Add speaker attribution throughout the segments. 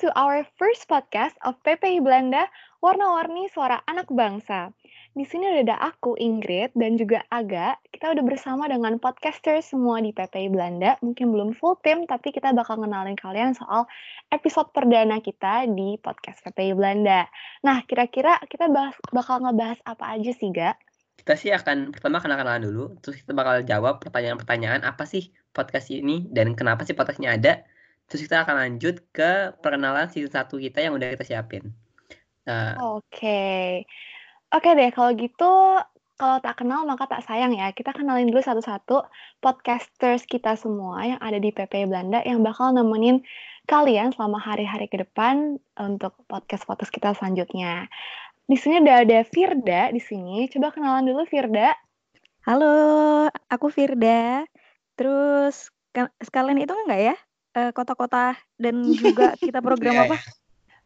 Speaker 1: To our first podcast of PPI Belanda, Warna-Warni Suara Anak Bangsa. Di sini udah ada aku, Ingrid, dan juga Aga. Kita udah bersama dengan podcaster semua di PPI Belanda. Mungkin belum full tim, tapi kita bakal ngenalin kalian soal episode perdana kita di podcast PPI Belanda. Nah, kira-kira kita bahas, bakal ngebahas apa aja sih, Ga?
Speaker 2: Kita sih akan pertama kenal-kenalan dulu, terus kita bakal jawab pertanyaan-pertanyaan apa sih podcast ini dan kenapa sih podcastnya ada. Terus kita akan lanjut ke perkenalan season satu kita yang udah kita siapin.
Speaker 1: Uh, Oke. Okay. Oke okay deh, kalau gitu kalau tak kenal maka tak sayang ya. Kita kenalin dulu satu-satu podcasters kita semua yang ada di PP Belanda yang bakal nemenin kalian selama hari-hari ke depan untuk podcast-podcast kita selanjutnya. Di sini udah ada Firda di sini. Coba kenalan dulu Firda.
Speaker 3: Halo, aku Firda. Terus sekalian itu enggak ya? Eh, kota-kota dan juga kita program iya, apa? Iya.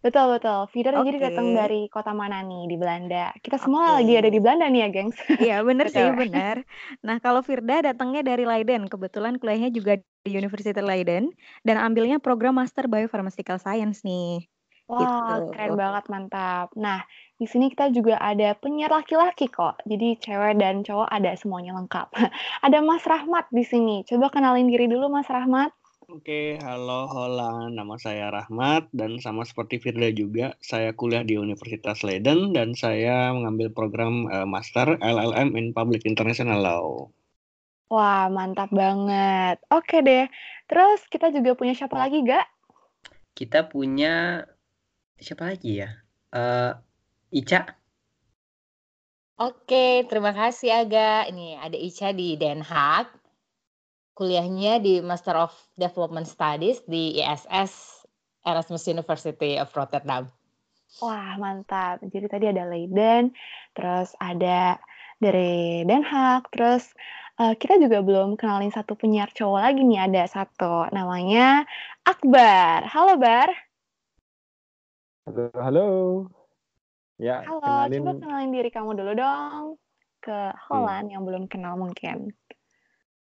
Speaker 1: Betul betul. Firda okay. jadi datang dari kota mana nih di Belanda? Kita semua okay. lagi ada di Belanda nih ya, gengs.
Speaker 3: Iya benar sih benar. Nah kalau Firda datangnya dari Leiden, kebetulan kuliahnya juga di University Leiden dan ambilnya program Master Biopharmaceutical Science nih.
Speaker 1: Wah, gitu. keren banget, mantap. Nah, di sini kita juga ada penyiar laki-laki kok. Jadi cewek dan cowok ada semuanya lengkap. ada Mas Rahmat di sini. Coba kenalin diri dulu Mas Rahmat.
Speaker 4: Oke, halo Holland. Nama saya Rahmat dan sama seperti Firda juga, saya kuliah di Universitas Leiden dan saya mengambil program uh, Master LLM in Public International Law.
Speaker 1: Wah, mantap banget. Oke deh. Terus kita juga punya siapa lagi, Gak?
Speaker 2: Kita punya siapa lagi ya? Uh, Ica.
Speaker 5: Oke, terima kasih Aga. Ini ada Ica di Den Haag. Kuliahnya di Master of Development Studies di ISS Erasmus University of Rotterdam.
Speaker 1: Wah, mantap. Jadi tadi ada Leiden, terus ada dari Den Haag, terus uh, kita juga belum kenalin satu penyiar cowok lagi nih, ada satu namanya Akbar. Halo, Bar.
Speaker 6: Halo, halo.
Speaker 1: Ya, Halo, kenalin. coba kenalin diri kamu dulu dong ke Holland hmm. yang belum kenal mungkin.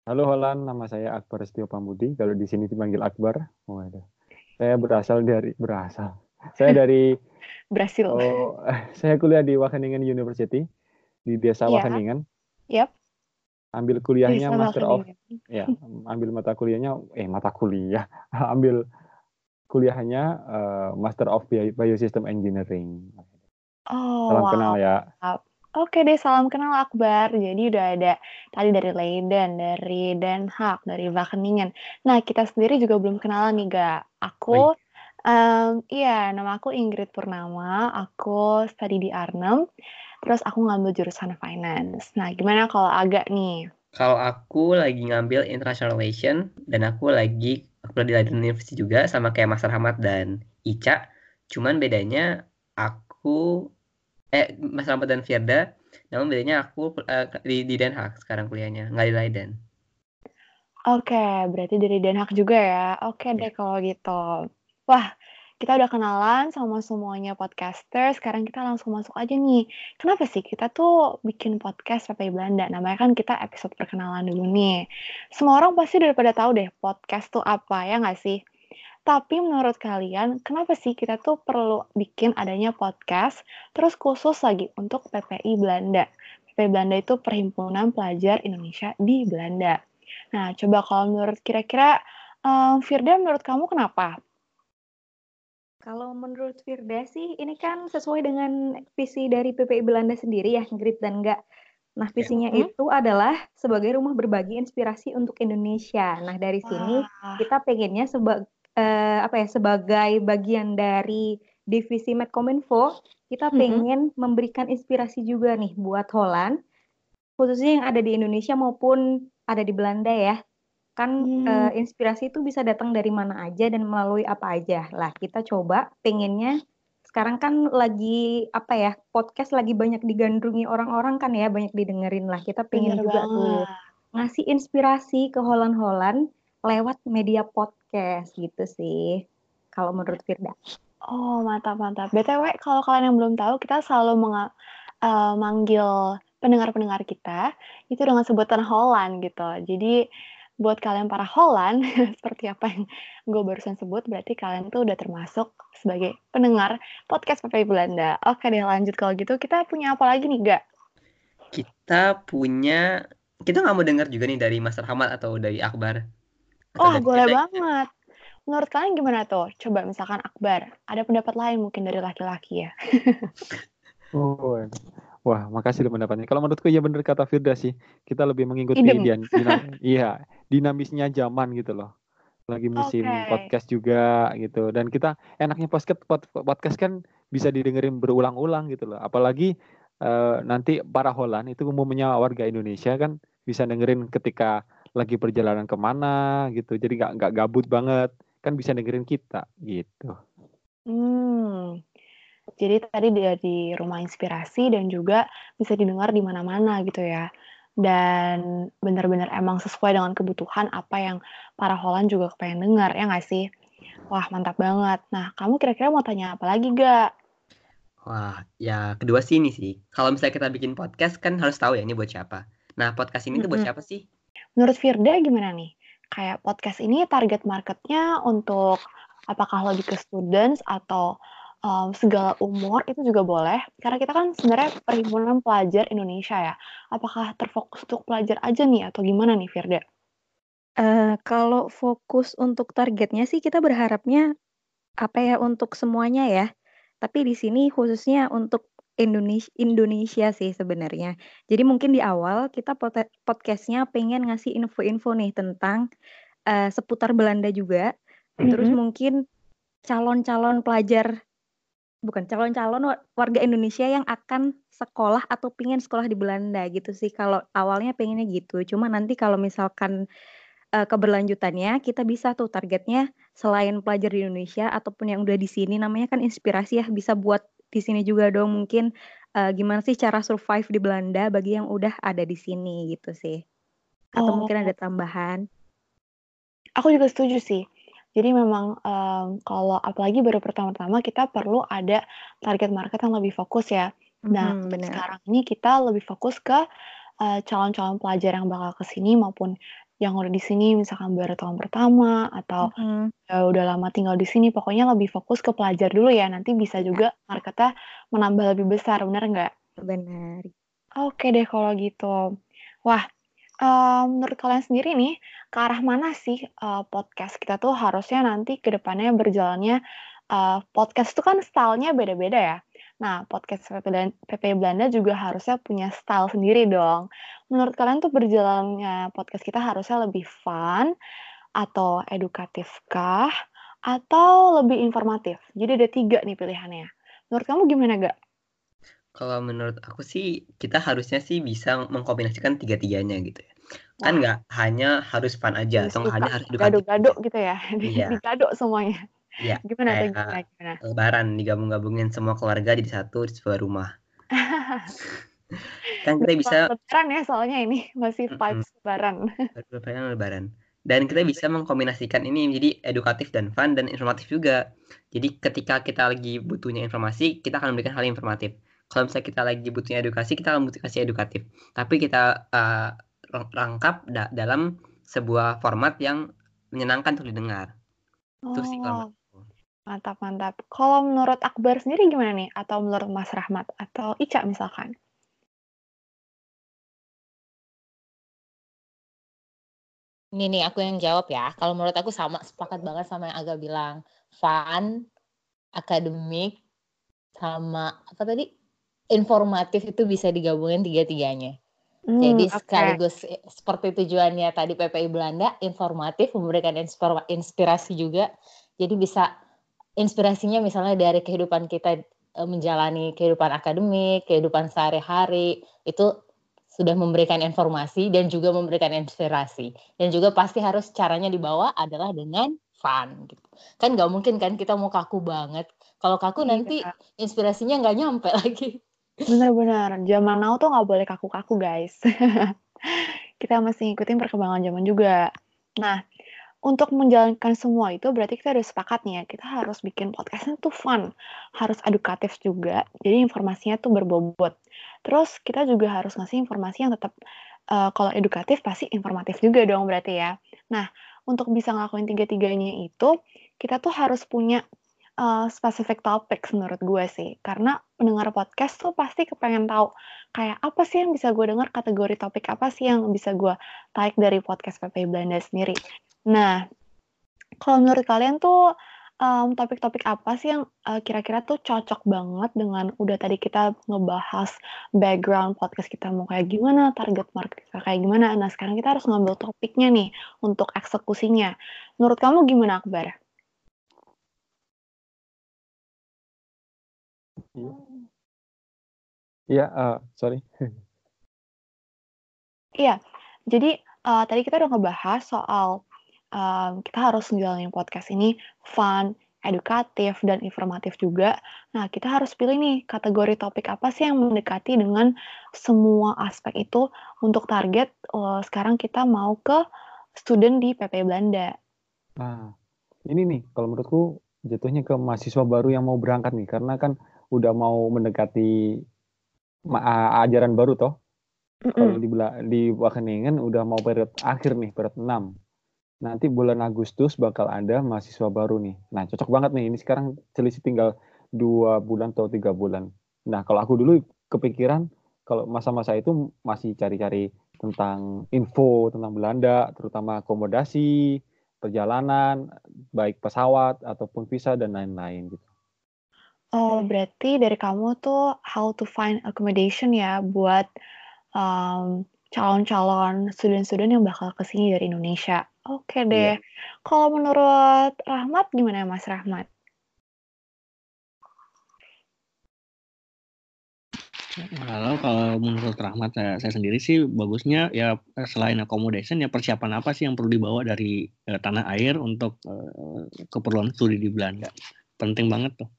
Speaker 6: Halo Holland, nama saya Akbar Setio Pambudi. Kalau di sini dipanggil Akbar, oh ada. Saya berasal dari berasal. Saya dari
Speaker 1: Brasil.
Speaker 6: Oh, saya kuliah di Wageningen University di Desa yeah. Wageningen.
Speaker 1: Yep.
Speaker 6: Ambil kuliahnya Desa Master of ya, ambil mata kuliahnya eh mata kuliah, ambil kuliahnya uh, Master of Biosystem Engineering.
Speaker 1: Oh,
Speaker 6: salam wow. kenal ya.
Speaker 1: Oke deh, salam kenal Akbar. Jadi udah ada tadi dari Leiden, dari Den Haag, dari Wageningen. Nah, kita sendiri juga belum kenalan nih, Ga. Aku, um, iya, nama aku Ingrid Purnama. Aku study di Arnhem. Terus aku ngambil jurusan finance. Nah, gimana kalau agak nih?
Speaker 2: Kalau aku lagi ngambil international relation dan aku lagi aku di Leiden University juga sama kayak Mas Rahmat dan Ica. Cuman bedanya aku eh Mas Rahmat dan Firda, namun bedanya aku uh, di, di Den Haag sekarang kuliahnya, nggak di Leiden.
Speaker 1: Oke, berarti dari Den Haag juga ya. Oke deh kalau gitu. Wah, kita udah kenalan sama semuanya podcaster, sekarang kita langsung masuk aja nih. Kenapa sih kita tuh bikin podcast PPI Belanda? Namanya kan kita episode perkenalan dulu nih. Semua orang pasti udah pada tahu deh podcast tuh apa, ya nggak sih? Tapi menurut kalian, kenapa sih kita tuh perlu bikin adanya podcast, terus khusus lagi untuk PPI Belanda? PPI Belanda itu Perhimpunan Pelajar Indonesia di Belanda. Nah, coba kalau menurut kira-kira, um, Firda menurut kamu kenapa
Speaker 3: kalau menurut Firda sih, ini kan sesuai dengan visi dari PPI Belanda sendiri ya, Grit dan enggak. Nah, visinya ya. itu adalah sebagai rumah berbagi inspirasi untuk Indonesia. Nah, dari sini Wah. kita pengennya seba uh, apa ya, sebagai bagian dari divisi Medcominfo, kita pengen -hmm. memberikan inspirasi juga nih buat Holland, khususnya yang ada di Indonesia maupun ada di Belanda ya. Kan, hmm. uh, inspirasi itu bisa datang dari mana aja dan melalui apa aja. Lah, kita coba pengennya sekarang kan lagi, apa ya, podcast lagi banyak digandrungi orang-orang kan ya, banyak didengerin lah. Kita pengen Bener juga banget. tuh ngasih inspirasi ke Holland-Holland lewat media podcast gitu sih, kalau menurut Firda.
Speaker 1: Oh, mantap mantap. BTW kalau kalian yang belum tahu, kita selalu menga uh, manggil pendengar-pendengar kita itu dengan sebutan Holland gitu. Jadi buat kalian para Holland, seperti apa yang gue barusan sebut, berarti kalian tuh udah termasuk sebagai pendengar podcast PPI Belanda. Oke deh lanjut kalau gitu, kita punya apa lagi nih, Gak?
Speaker 2: Kita punya, kita nggak mau dengar juga nih dari Mas Rahmat atau dari Akbar?
Speaker 1: Oh, boleh banget. Menurut kalian gimana tuh? Coba misalkan Akbar, ada pendapat lain mungkin dari laki-laki ya?
Speaker 6: oh, Wah, makasih loh pendapatnya. Kalau menurutku ya benar kata Firda sih. Kita lebih mengikuti dinam, iya, dinamisnya zaman gitu loh. Lagi musim okay. podcast juga gitu. Dan kita enaknya podcast podcast kan bisa didengerin berulang-ulang gitu loh. Apalagi uh, nanti para Holland itu umumnya warga Indonesia kan bisa dengerin ketika lagi perjalanan ke mana gitu. Jadi nggak nggak gabut banget. Kan bisa dengerin kita gitu.
Speaker 1: Hmm, jadi tadi dari rumah inspirasi dan juga bisa didengar di mana-mana gitu ya. Dan benar-benar emang sesuai dengan kebutuhan apa yang para Holland juga pengen dengar, ya nggak sih? Wah, mantap banget. Nah, kamu kira-kira mau tanya apa lagi, gak?
Speaker 2: Wah, ya kedua sih ini sih. Kalau misalnya kita bikin podcast kan harus tahu ya ini buat siapa. Nah, podcast ini mm -hmm. tuh buat siapa sih?
Speaker 1: Menurut Firda gimana nih? Kayak podcast ini target marketnya untuk apakah lebih ke students atau um, segala umur itu juga boleh, karena kita kan sebenarnya perhimpunan pelajar Indonesia ya. Apakah terfokus untuk pelajar aja nih atau gimana nih Firda?
Speaker 3: Uh, kalau fokus untuk targetnya sih kita berharapnya apa ya untuk semuanya ya. Tapi di sini khususnya untuk Indonesia, Indonesia sih sebenarnya. Jadi mungkin di awal kita podcastnya pengen ngasih info-info nih tentang uh, seputar Belanda juga. Mm -hmm. Terus mungkin calon-calon pelajar bukan calon-calon warga Indonesia yang akan sekolah atau pingin sekolah di Belanda gitu sih. Kalau awalnya pengennya gitu. Cuma nanti kalau misalkan uh, keberlanjutannya kita bisa tuh targetnya selain pelajar di Indonesia ataupun yang udah di sini namanya kan inspirasi ya bisa buat di sini juga dong mungkin uh, gimana sih cara survive di Belanda bagi yang udah ada di sini gitu sih. Atau oh. mungkin ada tambahan.
Speaker 1: Aku juga setuju sih. Jadi memang um, kalau apalagi baru pertama-tama kita perlu ada target market yang lebih fokus ya. Nah, hmm, bener. sekarang ini kita lebih fokus ke uh, calon-calon pelajar yang bakal ke sini maupun yang udah di sini misalkan baru tahun pertama atau mm-hmm. ya udah lama tinggal di sini pokoknya lebih fokus ke pelajar dulu ya nanti bisa juga marketnya menambah lebih besar benar nggak?
Speaker 3: Benar.
Speaker 1: Oke deh kalau gitu. Wah uh, menurut kalian sendiri nih, ke arah mana sih uh, podcast kita tuh harusnya nanti ke depannya berjalannya uh, podcast itu kan stylenya beda-beda ya. Nah, podcast PP Belanda juga harusnya punya style sendiri dong. Menurut kalian tuh berjalannya podcast kita harusnya lebih fun atau edukatif kah? Atau lebih informatif? Jadi ada tiga nih pilihannya. Menurut kamu gimana, Gak?
Speaker 2: Kalau menurut aku sih kita harusnya sih bisa mengkombinasikan tiga-tiganya gitu ya. Kan nggak hanya harus fun aja atau nggak hanya harus
Speaker 1: edukatif. Gado-gado gitu ya. Iya. Digado semuanya.
Speaker 2: Iya. Gimana kayak gimana, gimana? Lebaran digabung-gabungin semua keluarga jadi satu di sebuah rumah. kan kita bisa
Speaker 1: lebaran ya soalnya ini masih vibes lebaran.
Speaker 2: Lebaran lebaran. Dan kita bisa mengkombinasikan ini menjadi edukatif dan fun dan informatif juga. Jadi ketika kita lagi butuhnya informasi, kita akan memberikan hal informatif kalau misalnya kita lagi butuhnya edukasi kita akan butuh kasih edukatif tapi kita uh, rangkap da dalam sebuah format yang menyenangkan untuk didengar
Speaker 1: oh. itu sih kalau mantap mantap kalau menurut Akbar sendiri gimana nih atau menurut Mas Rahmat atau Ica misalkan
Speaker 5: Ini nih aku yang jawab ya. Kalau menurut aku sama sepakat banget sama yang Aga bilang. Fun, akademik, sama apa tadi? informatif itu bisa digabungin tiga-tiganya. Hmm, Jadi okay. sekaligus seperti tujuannya tadi PPI Belanda, informatif, memberikan inspirasi juga. Jadi bisa inspirasinya misalnya dari kehidupan kita e, menjalani kehidupan akademik, kehidupan sehari-hari, itu sudah memberikan informasi dan juga memberikan inspirasi. Dan juga pasti harus caranya dibawa adalah dengan fun gitu. Kan nggak mungkin kan kita mau kaku banget. Kalau kaku iya. nanti inspirasinya nggak nyampe lagi.
Speaker 1: Benar-benar, zaman now tuh nggak boleh kaku-kaku guys. kita masih ngikutin perkembangan zaman juga. Nah, untuk menjalankan semua itu berarti kita udah sepakat nih ya, kita harus bikin podcastnya tuh fun, harus edukatif juga, jadi informasinya tuh berbobot. Terus kita juga harus ngasih informasi yang tetap uh, kalau edukatif pasti informatif juga dong berarti ya. Nah, untuk bisa ngelakuin tiga-tiganya itu, kita tuh harus punya uh, specific topics menurut gue sih. Karena pendengar podcast tuh pasti kepengen tahu kayak apa sih yang bisa gue dengar, kategori topik apa sih yang bisa gue tarik dari podcast PPI Belanda sendiri. Nah, kalau menurut kalian tuh um, topik-topik apa sih yang uh, kira-kira tuh cocok banget dengan udah tadi kita ngebahas background podcast kita mau kayak gimana, target market kita kayak gimana. Nah, sekarang kita harus ngambil topiknya nih untuk eksekusinya. Menurut kamu gimana, Akbar?
Speaker 6: Iya. Uh, sorry.
Speaker 1: Iya, jadi uh, tadi kita udah ngebahas soal um, kita harus menjalani podcast ini fun, edukatif, dan informatif juga. Nah, kita harus pilih nih kategori topik apa sih yang mendekati dengan semua aspek itu untuk target uh, sekarang kita mau ke student di PP Belanda.
Speaker 6: Nah, ini nih kalau menurutku jatuhnya ke mahasiswa baru yang mau berangkat nih karena kan udah mau mendekati ajaran baru toh. Mm -mm. Kalau di di Wageningen udah mau periode akhir nih, periode 6 nanti bulan Agustus bakal ada mahasiswa baru nih. Nah, cocok banget nih. Ini sekarang selisih tinggal dua bulan atau tiga bulan. Nah, kalau aku dulu kepikiran kalau masa-masa itu masih cari-cari tentang info tentang Belanda, terutama akomodasi, perjalanan, baik pesawat ataupun visa dan lain-lain gitu.
Speaker 1: Oh, berarti dari kamu tuh how to find accommodation ya buat um, calon-calon student-student yang bakal ke sini dari Indonesia. Oke iya. deh. Kalau menurut Rahmat gimana Mas Rahmat?
Speaker 4: Kalau kalau menurut Rahmat saya, saya sendiri sih bagusnya ya selain accommodation ya persiapan apa sih yang perlu dibawa dari uh, tanah air untuk uh, keperluan studi di Belanda. Penting banget tuh.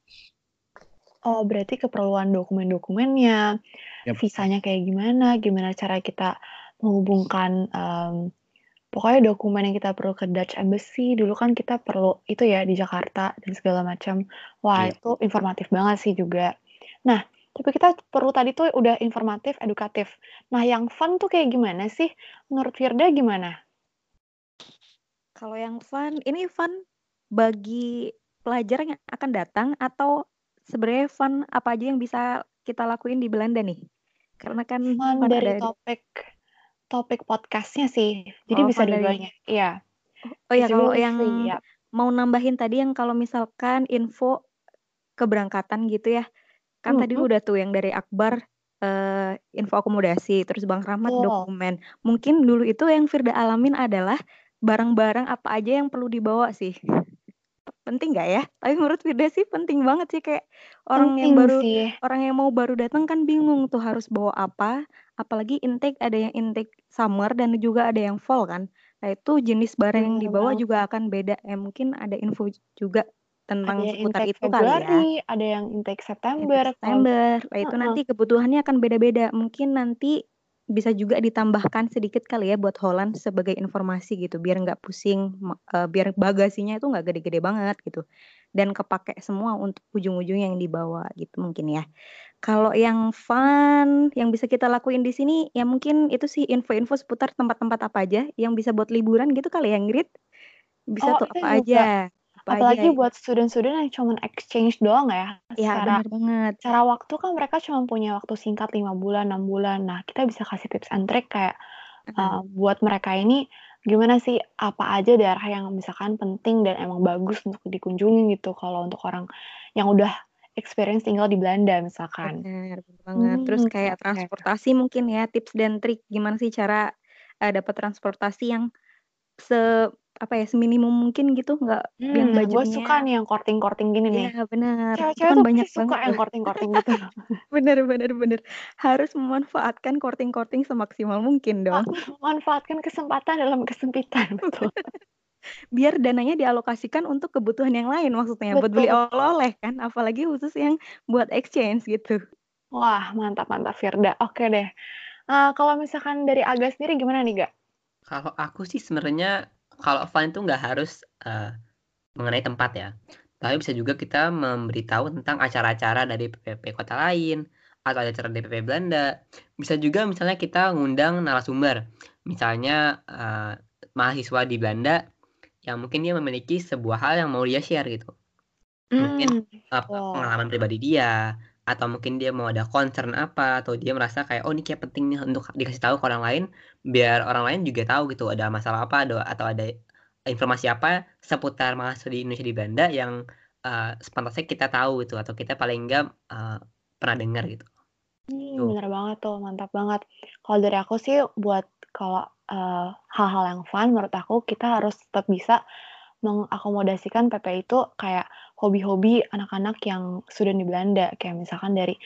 Speaker 1: Oh, berarti keperluan dokumen-dokumennya, Yep. visanya kayak gimana, gimana cara kita menghubungkan, um, pokoknya dokumen yang kita perlu ke Dutch Embassy, dulu kan kita perlu itu ya di Jakarta dan segala macam. Wah, Iya. itu informatif banget sih juga. Nah, tapi kita perlu tadi tuh udah informatif, edukatif. Nah, yang fun tuh kayak gimana sih? Menurut Firda gimana?
Speaker 3: Kalau yang fun, ini fun bagi pelajar yang akan datang atau sebenarnya fun apa aja yang bisa kita lakuin di Belanda nih? Karena kan
Speaker 1: fun, fun dari ada... topik topik podcastnya sih. Jadi oh, bisa dua-duanya. Iya.
Speaker 3: Oh ya kalau yang free, ya. mau nambahin tadi yang kalau misalkan info keberangkatan gitu ya. Kan hmm, tadi udah tuh yang dari Akbar uh, info akomodasi, terus Bang Rahmat oh. dokumen. Mungkin dulu itu yang Firda alamin adalah barang-barang apa aja yang perlu dibawa sih penting nggak ya? Tapi menurut Firda sih penting banget sih kayak orang penting yang baru sih. orang yang mau baru datang kan bingung tuh harus bawa apa. Apalagi intake ada yang intake summer dan juga ada yang fall kan. Nah itu jenis barang yang dibawa juga akan beda. Ya mungkin ada info juga tentang ada seputar itu Februari, kali ya.
Speaker 1: Ada yang intake September.
Speaker 3: September. Nah itu uh -uh. nanti kebutuhannya akan beda-beda. Mungkin nanti bisa juga ditambahkan sedikit kali ya buat Holland sebagai informasi gitu biar nggak pusing uh, biar bagasinya itu nggak gede-gede banget gitu. Dan kepake semua untuk ujung-ujung yang dibawa gitu mungkin ya. Kalau yang fun yang bisa kita lakuin di sini ya mungkin itu sih info-info seputar tempat-tempat apa aja yang bisa buat liburan gitu kali ya Ingrid? Bisa oh, tuh apa aja
Speaker 1: apa Apalagi aja. buat student-student yang cuma exchange doang ya.
Speaker 3: Iya, benar banget.
Speaker 1: Cara waktu kan mereka cuma punya waktu singkat lima bulan, enam bulan. Nah, kita bisa kasih tips and trick kayak uh, buat mereka ini gimana sih apa aja daerah yang misalkan penting dan emang bagus untuk dikunjungi gitu kalau untuk orang yang udah experience tinggal di Belanda misalkan.
Speaker 3: Benar, benar banget. Hmm, Terus kayak transportasi mungkin ya tips dan trik gimana sih cara uh, dapat transportasi yang se apa ya seminimum mungkin gitu nggak
Speaker 1: hmm, yang bajunya. gue suka nih yang korting korting gini nih.
Speaker 3: Iya benar.
Speaker 1: Cewek-cewek kan banyak suka banget yang korting korting gitu.
Speaker 3: Bener bener bener harus memanfaatkan korting korting semaksimal mungkin dong.
Speaker 1: memanfaatkan kesempatan dalam kesempitan betul.
Speaker 3: Biar dananya dialokasikan untuk kebutuhan yang lain maksudnya betul. buat beli oleh-oleh kan apalagi khusus yang buat exchange gitu.
Speaker 1: Wah mantap mantap Firda. Oke deh. Uh, kalau misalkan dari Aga sendiri gimana nih gak
Speaker 2: kalau aku sih sebenarnya kalau fun itu nggak harus uh, mengenai tempat ya. Tapi bisa juga kita memberitahu tentang acara-acara dari PPP kota lain atau acara DPP Belanda. Bisa juga misalnya kita ngundang narasumber, misalnya uh, mahasiswa di Belanda yang mungkin dia memiliki sebuah hal yang mau dia share gitu. Mungkin uh, pengalaman pribadi dia, atau mungkin dia mau ada concern apa atau dia merasa kayak oh ini kayak penting nih untuk dikasih tahu ke orang lain biar orang lain juga tahu gitu ada masalah apa ada atau ada informasi apa seputar mahasiswa di Indonesia di Belanda yang uh, sepantasnya kita tahu gitu atau kita paling enggak uh, pernah dengar gitu.
Speaker 1: Hmm, bener banget tuh, mantap banget. Kalau dari aku sih buat kalau uh, hal-hal yang fun menurut aku kita harus tetap bisa mengakomodasikan PP itu kayak hobi-hobi anak-anak yang sudah di Belanda kayak misalkan dari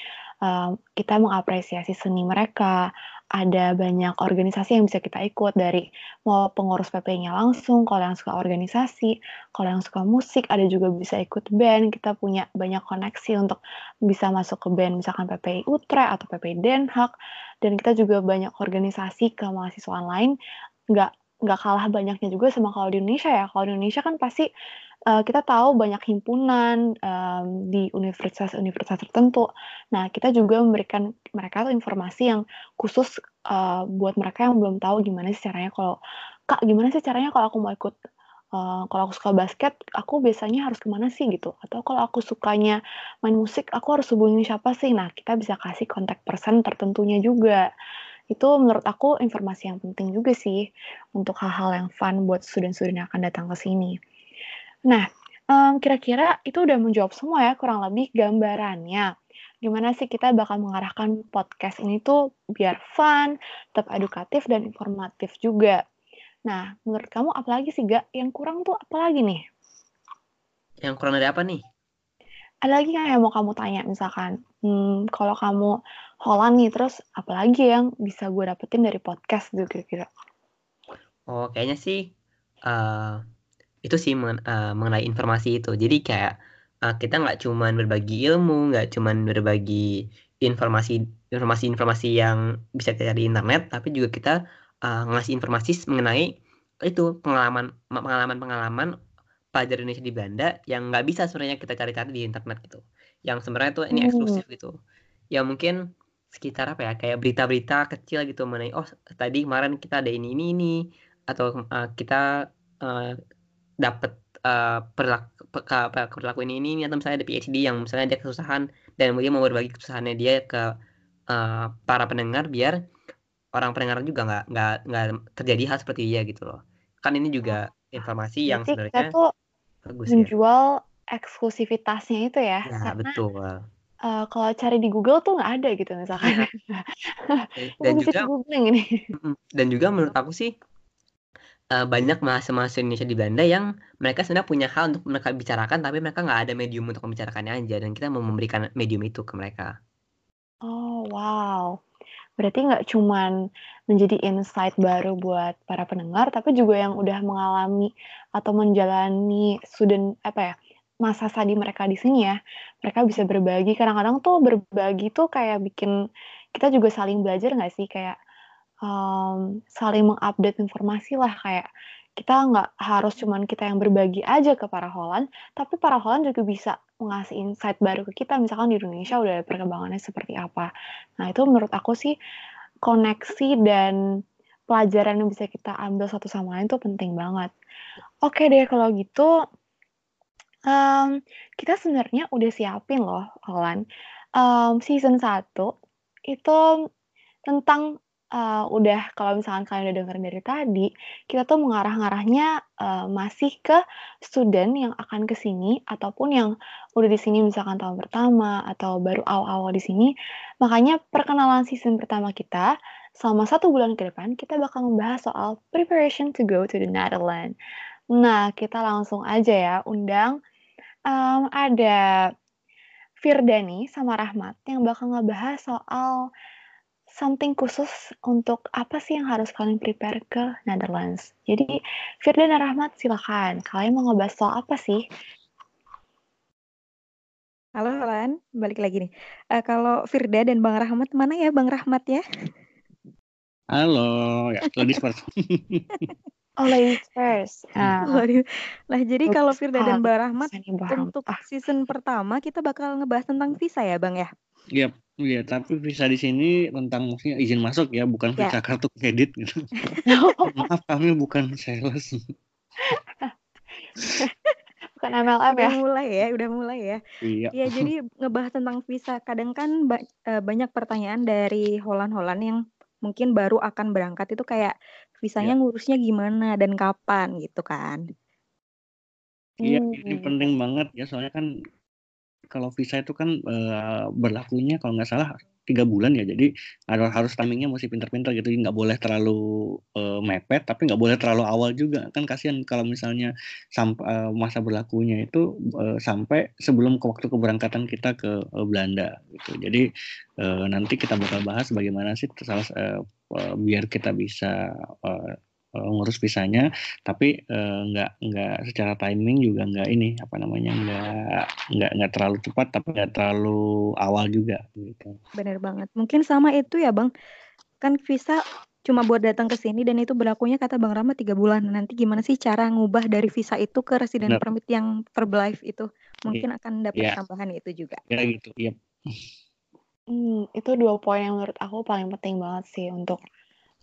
Speaker 1: um, kita mengapresiasi seni mereka. Ada banyak organisasi yang bisa kita ikut dari mau pengurus PP-nya langsung kalau yang suka organisasi kalau yang suka musik ada juga bisa ikut band. Kita punya banyak koneksi untuk bisa masuk ke band misalkan PPI Utrecht atau PPI Den Haag. Dan kita juga banyak organisasi ke mahasiswa lain. Nggak nggak kalah banyaknya juga sama kalau di Indonesia ya. Kalau di Indonesia kan pasti uh, kita tahu banyak himpunan um, di universitas-universitas tertentu. Nah, kita juga memberikan mereka tuh informasi yang khusus uh, buat mereka yang belum tahu gimana sih caranya kalau kak gimana sih caranya kalau aku mau ikut Uh, kalau aku suka basket, aku biasanya harus ke mana sih gitu? Atau kalau aku sukanya main musik, aku harus hubungi siapa sih? Nah, kita bisa kasih kontak person tertentunya juga. Itu menurut aku informasi yang penting juga sih untuk hal-hal yang fun buat student-student yang akan datang ke sini. Nah, um, kira-kira itu udah menjawab semua ya kurang lebih gambarannya. Gimana sih kita bakal mengarahkan podcast ini tuh biar fun, tetap edukatif dan informatif juga. Nah, menurut kamu apalagi sih gak? Yang kurang tuh apalagi nih?
Speaker 2: Yang kurang dari apa nih?
Speaker 1: Ada lagi yang mau kamu tanya misalkan, hmm, kalau kamu Holland nih, terus apalagi yang bisa gue dapetin dari podcast gitu kira-kira?
Speaker 2: Oh, kayaknya sih uh, itu sih men uh, mengenai informasi itu. Jadi kayak uh, kita nggak cuman berbagi ilmu, nggak cuman berbagi informasi informasi-informasi yang bisa kita di internet, tapi juga kita uh, ngasih informasi mengenai itu pengalaman pengalaman-pengalaman pelajar Indonesia di Belanda yang nggak bisa sebenarnya kita cari-cari di internet gitu. Yang sebenarnya tuh ini eksklusif gitu. Ya mungkin sekitar apa ya kayak berita-berita kecil gitu mengenai oh tadi kemarin kita ada ini ini ini atau uh, kita uh, dapat uh, perilaku perilaku ini ini atau misalnya ada PhD yang misalnya dia kesusahan dan kemudian mau berbagi kesusahannya dia ke uh, para pendengar biar orang pendengar juga nggak nggak nggak terjadi hal seperti dia gitu loh kan ini juga informasi yang sebenarnya
Speaker 1: tuh bagus menjual ya. eksklusivitasnya itu ya,
Speaker 2: ya karena betul
Speaker 1: uh, kalau cari di Google tuh nggak ada gitu misalkan.
Speaker 2: dan juga ini. Dan juga menurut aku sih uh, banyak mahasiswa-mahasiswa Indonesia di Belanda yang mereka sebenarnya punya hal untuk mereka bicarakan tapi mereka nggak ada medium untuk membicarakannya aja dan kita mau memberikan medium itu ke mereka.
Speaker 1: Oh wow, berarti nggak cuman menjadi insight baru buat para pendengar tapi juga yang udah mengalami atau menjalani student apa ya masa studi mereka di sini ya, mereka bisa berbagi. Kadang-kadang tuh berbagi tuh kayak bikin kita juga saling belajar nggak sih? Kayak um, saling mengupdate informasi lah kayak kita nggak harus cuman kita yang berbagi aja ke para Holland, tapi para Holland juga bisa mengasih insight baru ke kita. Misalkan di Indonesia udah perkembangannya seperti apa. Nah itu menurut aku sih koneksi dan pelajaran yang bisa kita ambil satu sama lain tuh penting banget. Oke deh kalau gitu Um, kita sebenarnya udah siapin loh, Olan, um, season 1 itu tentang, uh, udah kalau misalkan kalian udah dengerin dari tadi, kita tuh mengarah-ngarahnya, uh, masih ke student yang akan ke sini ataupun yang udah di sini misalkan tahun pertama atau baru awal-awal di sini. Makanya perkenalan season pertama kita, selama satu bulan ke depan kita bakal membahas soal preparation to go to the Netherlands. Nah, kita langsung aja ya undang um, ada Firdani sama Rahmat yang bakal ngebahas soal something khusus untuk apa sih yang harus kalian prepare ke Netherlands. Jadi Firdan dan Rahmat silakan. Kalian mau ngebahas soal apa sih?
Speaker 3: Halo Lan, balik lagi nih. Uh, kalau Firda dan Bang Rahmat mana ya Bang Rahmat ya?
Speaker 4: Halo, ya ladies first.
Speaker 1: Oh, ladies first.
Speaker 3: Nah, nah jadi kalau Firda dan Mbak Rahmat untuk ah. season pertama kita bakal ngebahas tentang visa ya, Bang ya?
Speaker 4: Iya, iya, tapi visa di sini tentang maksudnya izin masuk ya, bukan
Speaker 3: Ya.
Speaker 4: visa kartu kredit gitu. Maaf, kami bukan sales.
Speaker 1: Bukan MLM ya.
Speaker 3: Udah mulai ya, udah mulai ya.
Speaker 4: Iya.
Speaker 3: Iya, jadi ngebahas tentang visa. Kadang kan eh, banyak pertanyaan dari Holland-Holland yang mungkin baru akan berangkat itu kayak visanya ngurusnya gimana dan kapan gitu kan.
Speaker 4: Iya, ini
Speaker 1: Hmm.
Speaker 4: penting banget ya, soalnya kan kalau visa itu kan eh, berlakunya kalau nggak salah tiga bulan ya, jadi harus harus timingnya mesti pintar-pintar gitu, nggak boleh terlalu eh, mepet, tapi nggak boleh terlalu awal juga, kan kasihan kalau misalnya sampai masa berlakunya itu eh, sampai sebelum ke waktu keberangkatan kita ke eh, Belanda gitu. Jadi eh, nanti kita bakal bahas bagaimana sih salah eh, eh, biar kita bisa eh, eh, ngurus visanya tapi eh, nggak nggak secara timing juga nggak ini apa namanya nggak nggak nggak terlalu cepat tapi nggak terlalu awal juga gitu.
Speaker 3: Bener banget. Mungkin sama itu ya Bang. Kan visa cuma buat datang ke sini dan itu berlakunya kata Bang Rama tiga bulan. Nanti gimana sih cara ngubah dari visa itu ke resident
Speaker 4: Bener.
Speaker 3: permit yang verb life itu? Mungkin akan dapat
Speaker 4: Iya.
Speaker 3: tambahan itu juga.
Speaker 4: Ya gitu. Iya.
Speaker 1: Hmm, itu dua poin yang menurut aku paling penting banget sih untuk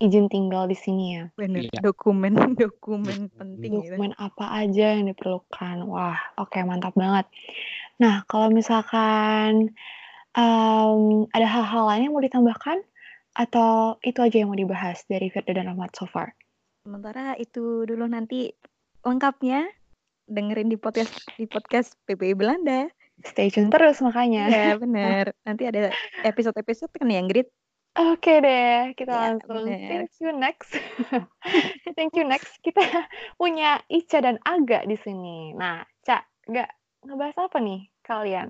Speaker 1: izin tinggal di sini ya.
Speaker 3: Bener.
Speaker 4: Iya.
Speaker 3: Dokumen dokumen penting gitu.
Speaker 1: Dokumen apa aja yang diperlukan. Wah, oke mantap banget. Nah, kalau misalkan em, ada hal-hal lain yang mau ditambahkan atau itu aja yang mau dibahas dari Firda dan Ahmad so far?
Speaker 3: Sementara itu dulu nanti lengkapnya dengerin di podcast di podcast PPI Belanda.
Speaker 1: Stay tune terus makanya.
Speaker 3: Iya bener. Nanti ada episode-episode kan ya Grit?
Speaker 1: Oke deh, kita
Speaker 3: Ya,
Speaker 1: langsung
Speaker 3: bener.
Speaker 1: thank you next. thank you next. Kita punya Ica dan Aga di sini. Nah, Ca, nggak ngebahas apa nih kalian?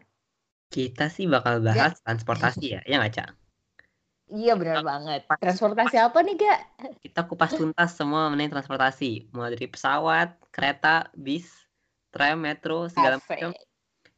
Speaker 2: Kita sih bakal bahas transportasi ya, ya nggak, Cak?
Speaker 5: Iya benar banget. Transportasi apa nih, Gak?
Speaker 2: Kita kupas tuntas semua mengenai transportasi, mulai dari pesawat, kereta, bis, tram, metro, segala macam.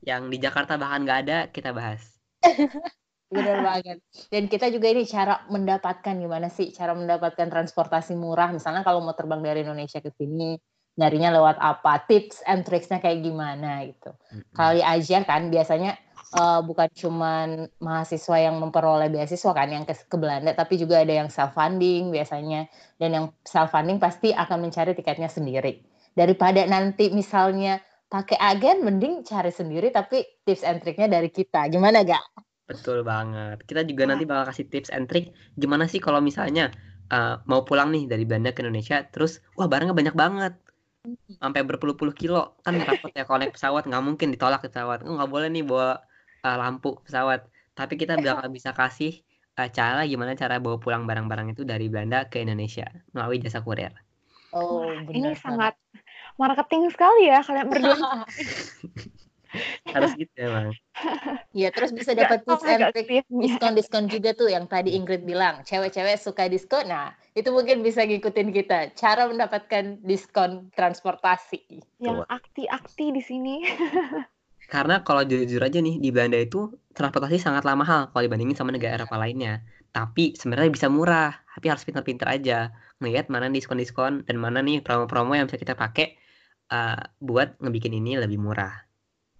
Speaker 2: Yang di Jakarta bahkan nggak ada, kita bahas.
Speaker 5: Benar banget. Dan kita juga ini cara mendapatkan gimana sih cara mendapatkan transportasi murah. Misalnya kalau mau terbang dari Indonesia ke sini, nyarinya lewat apa? Tips and tricksnya kayak gimana gitu. Kali aja kan biasanya eh, bukan cuman mahasiswa yang memperoleh beasiswa kan yang ke, ke Belanda, tapi juga ada yang self funding biasanya. Dan yang self funding pasti akan mencari tiketnya sendiri. Daripada nanti misalnya pakai agen, mending cari sendiri tapi tips and triknya dari kita. Gimana gak?
Speaker 2: Betul banget. Kita juga nanti bakal kasih tips and trick gimana sih kalau misalnya uh, mau pulang nih dari Belanda ke Indonesia, terus wah barangnya banyak banget, sampai berpuluh-puluh kilo, kan repot ya kalau naik pesawat nggak mungkin ditolak di pesawat, oh, nggak boleh nih bawa uh, lampu pesawat. Tapi kita bakal bisa kasih uh, cara gimana cara bawa pulang barang-barang itu dari Belanda ke Indonesia melalui jasa kurir.
Speaker 5: Oh, benar
Speaker 1: ini sangat marketing sekali ya kalian berdua.
Speaker 2: Harus gitu emang.
Speaker 5: Iya, terus bisa dapat tips and trick
Speaker 1: sih?
Speaker 5: diskon-diskon juga tuh yang tadi Ingrid bilang. Cewek-cewek suka diskon. Nah, itu mungkin bisa ngikutin kita. Cara mendapatkan diskon transportasi.
Speaker 1: Yang akti-akti di sini.
Speaker 2: Karena kalau jujur aja nih di Belanda itu transportasi sangatlah mahal kalau dibandingin sama negara Eropa lainnya. Tapi sebenarnya bisa murah, tapi harus pintar-pintar aja ngelihat mana diskon-diskon dan mana nih promo-promo yang bisa kita pakai uh, buat ngebikin ini lebih murah.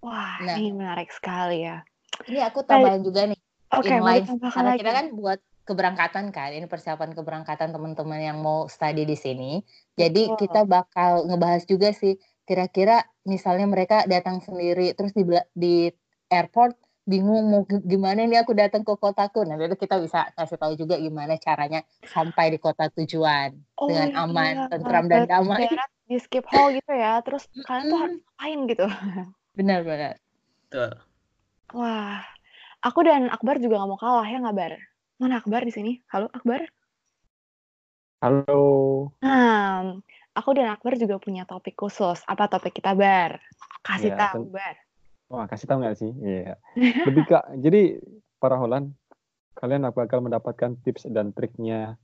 Speaker 1: Wah,
Speaker 5: Nah.
Speaker 1: ini menarik sekali ya.
Speaker 5: Ini aku tambahin juga nih.
Speaker 1: Oke, ditambahkan
Speaker 5: karena
Speaker 1: lagi.
Speaker 5: kita kan buat keberangkatan kan ini persiapan keberangkatan teman-teman yang mau study di sini jadi
Speaker 1: Betul.
Speaker 5: kita bakal ngebahas juga sih kira-kira misalnya mereka datang sendiri terus di di airport bingung mau gi- gimana nih aku datang ke kotaku nah itu kita bisa kasih tahu juga gimana caranya sampai di kota tujuan
Speaker 1: Oh,
Speaker 5: dengan
Speaker 1: iya.
Speaker 5: aman tentram dan damai
Speaker 1: di skip hall gitu ya. Terus kalian tuh harus ngapain gitu.
Speaker 5: benar-benar
Speaker 2: Tuh.
Speaker 1: Wah, aku dan Akbar juga nggak mau kalah ya nggak Bar? Mana Akbar di sini? Halo Akbar.
Speaker 6: Halo.
Speaker 1: Nah, aku dan Akbar juga punya topik khusus. Apa topik kita Bar? Kasih
Speaker 6: Ya,
Speaker 1: tahu Bar.
Speaker 6: Wah, kasih tahu nggak sih? Iya. Lebih kak. Jadi para Holland, kalian bakal mendapatkan tips dan triknya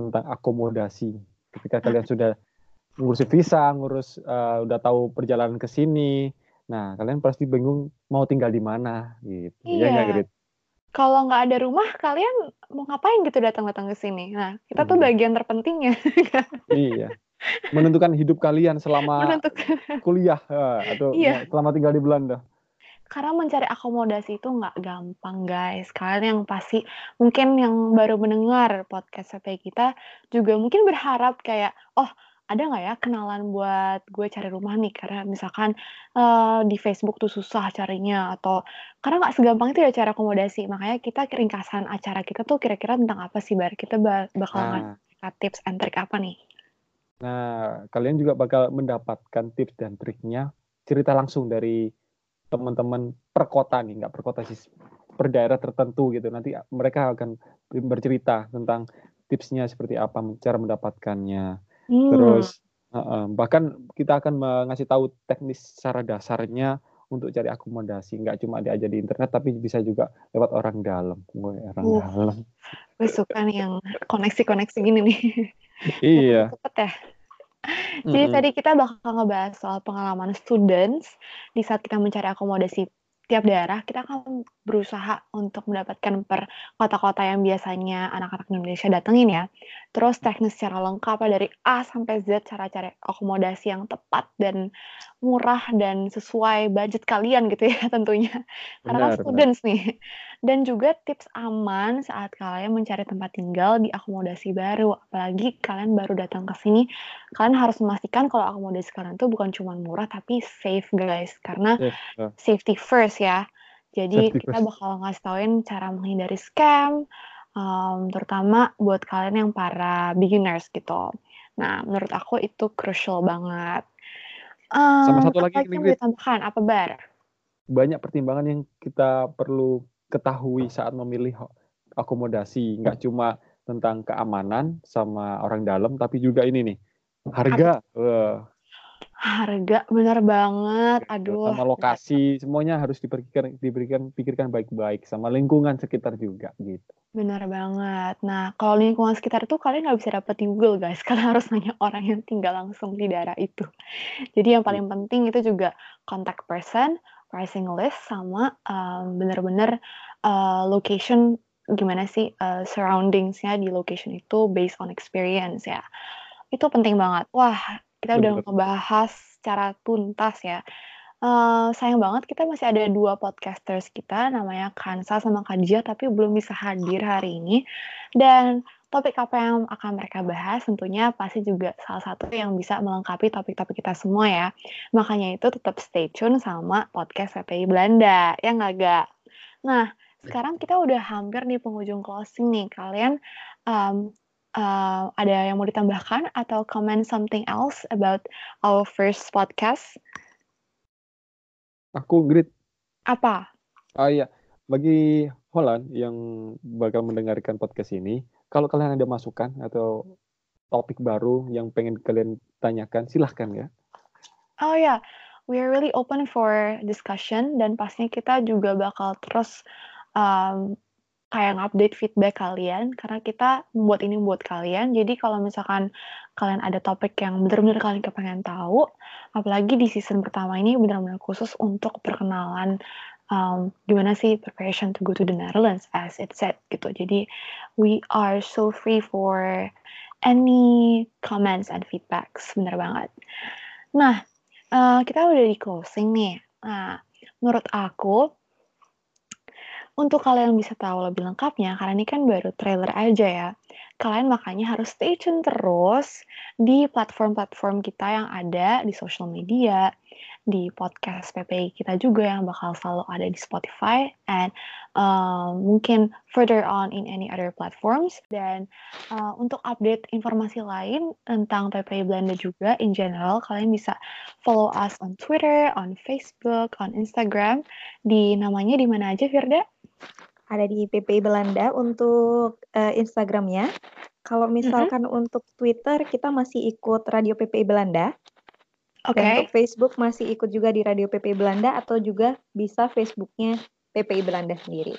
Speaker 6: tentang akomodasi. Ketika kalian sudah ngurus visa, ngurus eh, udah tahu perjalanan ke sini. Nah, kalian pasti bingung mau tinggal di mana gitu. Iya nggak. Grit?
Speaker 1: Kalau nggak ada rumah, kalian mau ngapain gitu datang-datang ke sini? Nah, kita tuh
Speaker 6: Hmm.
Speaker 1: bagian terpentingnya
Speaker 6: Iya. Menentukan hidup kalian selama
Speaker 1: menentukan.
Speaker 6: kuliah atau
Speaker 1: Iya.
Speaker 6: selama tinggal di Belanda.
Speaker 1: karena mencari akomodasi itu nggak gampang guys. Kalian yang pasti mungkin yang baru mendengar podcast sampai kita juga mungkin berharap kayak, oh ada nggak ya kenalan buat gue cari rumah nih? Karena misalkan uh, di Facebook tuh susah carinya atau karena nggak segampang itu ya cara akomodasi. Makanya kita ringkasan acara kita tuh kira-kira tentang apa sih bar? Kita bakal nah. ngasih tips and trick apa nih?
Speaker 6: Nah kalian juga bakal mendapatkan tips dan triknya cerita langsung dari teman-teman per kota nih nggak per kota sih per daerah tertentu gitu. Nanti mereka akan bercerita tentang tipsnya seperti apa cara mendapatkannya Hmm. Terus uh, bahkan kita akan mengasih tahu teknis secara dasarnya untuk cari akomodasi. Nggak cuma dia aja di internet tapi bisa juga lewat orang dalam. Gue orang uh, dalam.
Speaker 1: gue suka nih yang koneksi-koneksi gini nih.
Speaker 6: Iya.
Speaker 1: Cepet ya. Jadi mm -hmm. tadi kita bakal ngebahas soal pengalaman students di saat kita mencari akomodasi tiap daerah kita akan berusaha untuk mendapatkan per kota-kota yang biasanya anak-anak Indonesia datengin ya. Terus teknis secara lengkap dari A sampai Z cara cari akomodasi yang tepat dan murah dan sesuai budget kalian gitu ya tentunya. Karena kan students benar. nih. Dan juga tips aman saat kalian mencari tempat tinggal di akomodasi baru. Apalagi kalian baru datang ke sini, kalian harus memastikan kalau akomodasi kalian itu bukan cuma murah tapi safe guys. Karena yeah. safety first ya. Jadi safety kita bakal ngasih tauin cara menghindari scam, um, terutama buat kalian yang para beginners gitu. Nah, menurut aku itu crucial banget.
Speaker 6: Um, Sama satu lagi,
Speaker 1: yang ditambahkan apa bar?
Speaker 6: Banyak pertimbangan yang kita perlu ketahui saat memilih akomodasi nggak cuma tentang keamanan sama orang dalam tapi juga ini nih harga uh,
Speaker 1: harga benar banget. aduh
Speaker 6: sama lokasi semuanya harus diberikan diberikan pikirkan baik-baik sama lingkungan sekitar juga gitu.
Speaker 1: Benar banget. Nah kalau lingkungan sekitar itu kalian nggak bisa dapet di Google guys. Kalian harus nanya orang yang tinggal langsung di daerah itu. Jadi yang paling penting itu juga contact person pricing list sama um, benar-benar uh, location gimana sih uh, surroundingsnya di location itu based on experience ya. Itu penting banget. Wah kita udah ngebahas secara tuntas ya. Uh, sayang banget kita masih ada dua podcasters kita namanya Kansa sama Kadia tapi belum bisa hadir hari ini. Dan topik apa yang akan mereka bahas tentunya pasti juga salah satu yang bisa melengkapi topik-topik kita semua ya. Makanya itu tetap stay tune sama podcast PPI Belanda, ya nggak gak? Nah, sekarang kita udah hampir di penghujung closing nih. Kalian um, uh, ada yang mau ditambahkan atau comment something else about our first podcast?
Speaker 6: Aku Grit.
Speaker 1: Apa?
Speaker 6: Ah iya, bagi Holland yang bakal mendengarkan podcast ini, kalau kalian ada masukan atau topik baru yang pengen kalian tanyakan, silahkan ya.
Speaker 1: Oh ya, yeah. we are really open for discussion dan pastinya kita juga bakal terus um, kayak update feedback kalian karena kita membuat ini buat kalian. Jadi kalau misalkan kalian ada topik yang benar-benar kalian kepengen tahu, apalagi di season pertama ini benar-benar khusus untuk perkenalan um, gimana sih preparation to go to the Netherlands as it said gitu. Jadi we are so free for any comments and feedbacks, bener banget. Nah, uh, kita udah di closing nih. Nah, menurut aku untuk kalian bisa tahu lebih lengkapnya, karena ini kan baru trailer aja ya, kalian makanya harus stay tune terus di platform-platform kita yang ada di social media, di podcast PPI kita juga yang bakal selalu ada di Spotify and uh, mungkin further on in any other platforms dan uh, untuk update informasi lain tentang PPI Belanda juga in general kalian bisa follow us on Twitter, on Facebook, on Instagram di namanya di mana aja Firda?
Speaker 3: Ada di PPI Belanda untuk uh, Instagramnya. Kalau misalkan mm -hmm. untuk Twitter kita masih ikut Radio PPI Belanda. Oke. Okay. Untuk Facebook masih ikut juga di Radio PPI Belanda atau juga bisa Facebooknya PPI Belanda sendiri.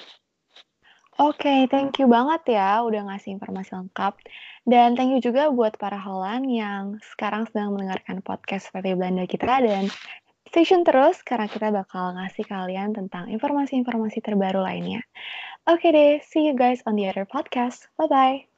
Speaker 1: Oke, okay, thank you banget ya udah ngasih informasi lengkap. Dan thank you juga buat para Holland yang sekarang sedang mendengarkan podcast PPI Belanda kita dan stay tune terus karena kita bakal ngasih kalian tentang informasi-informasi terbaru lainnya. Oke okay deh, see you guys on the other podcast. Bye-bye.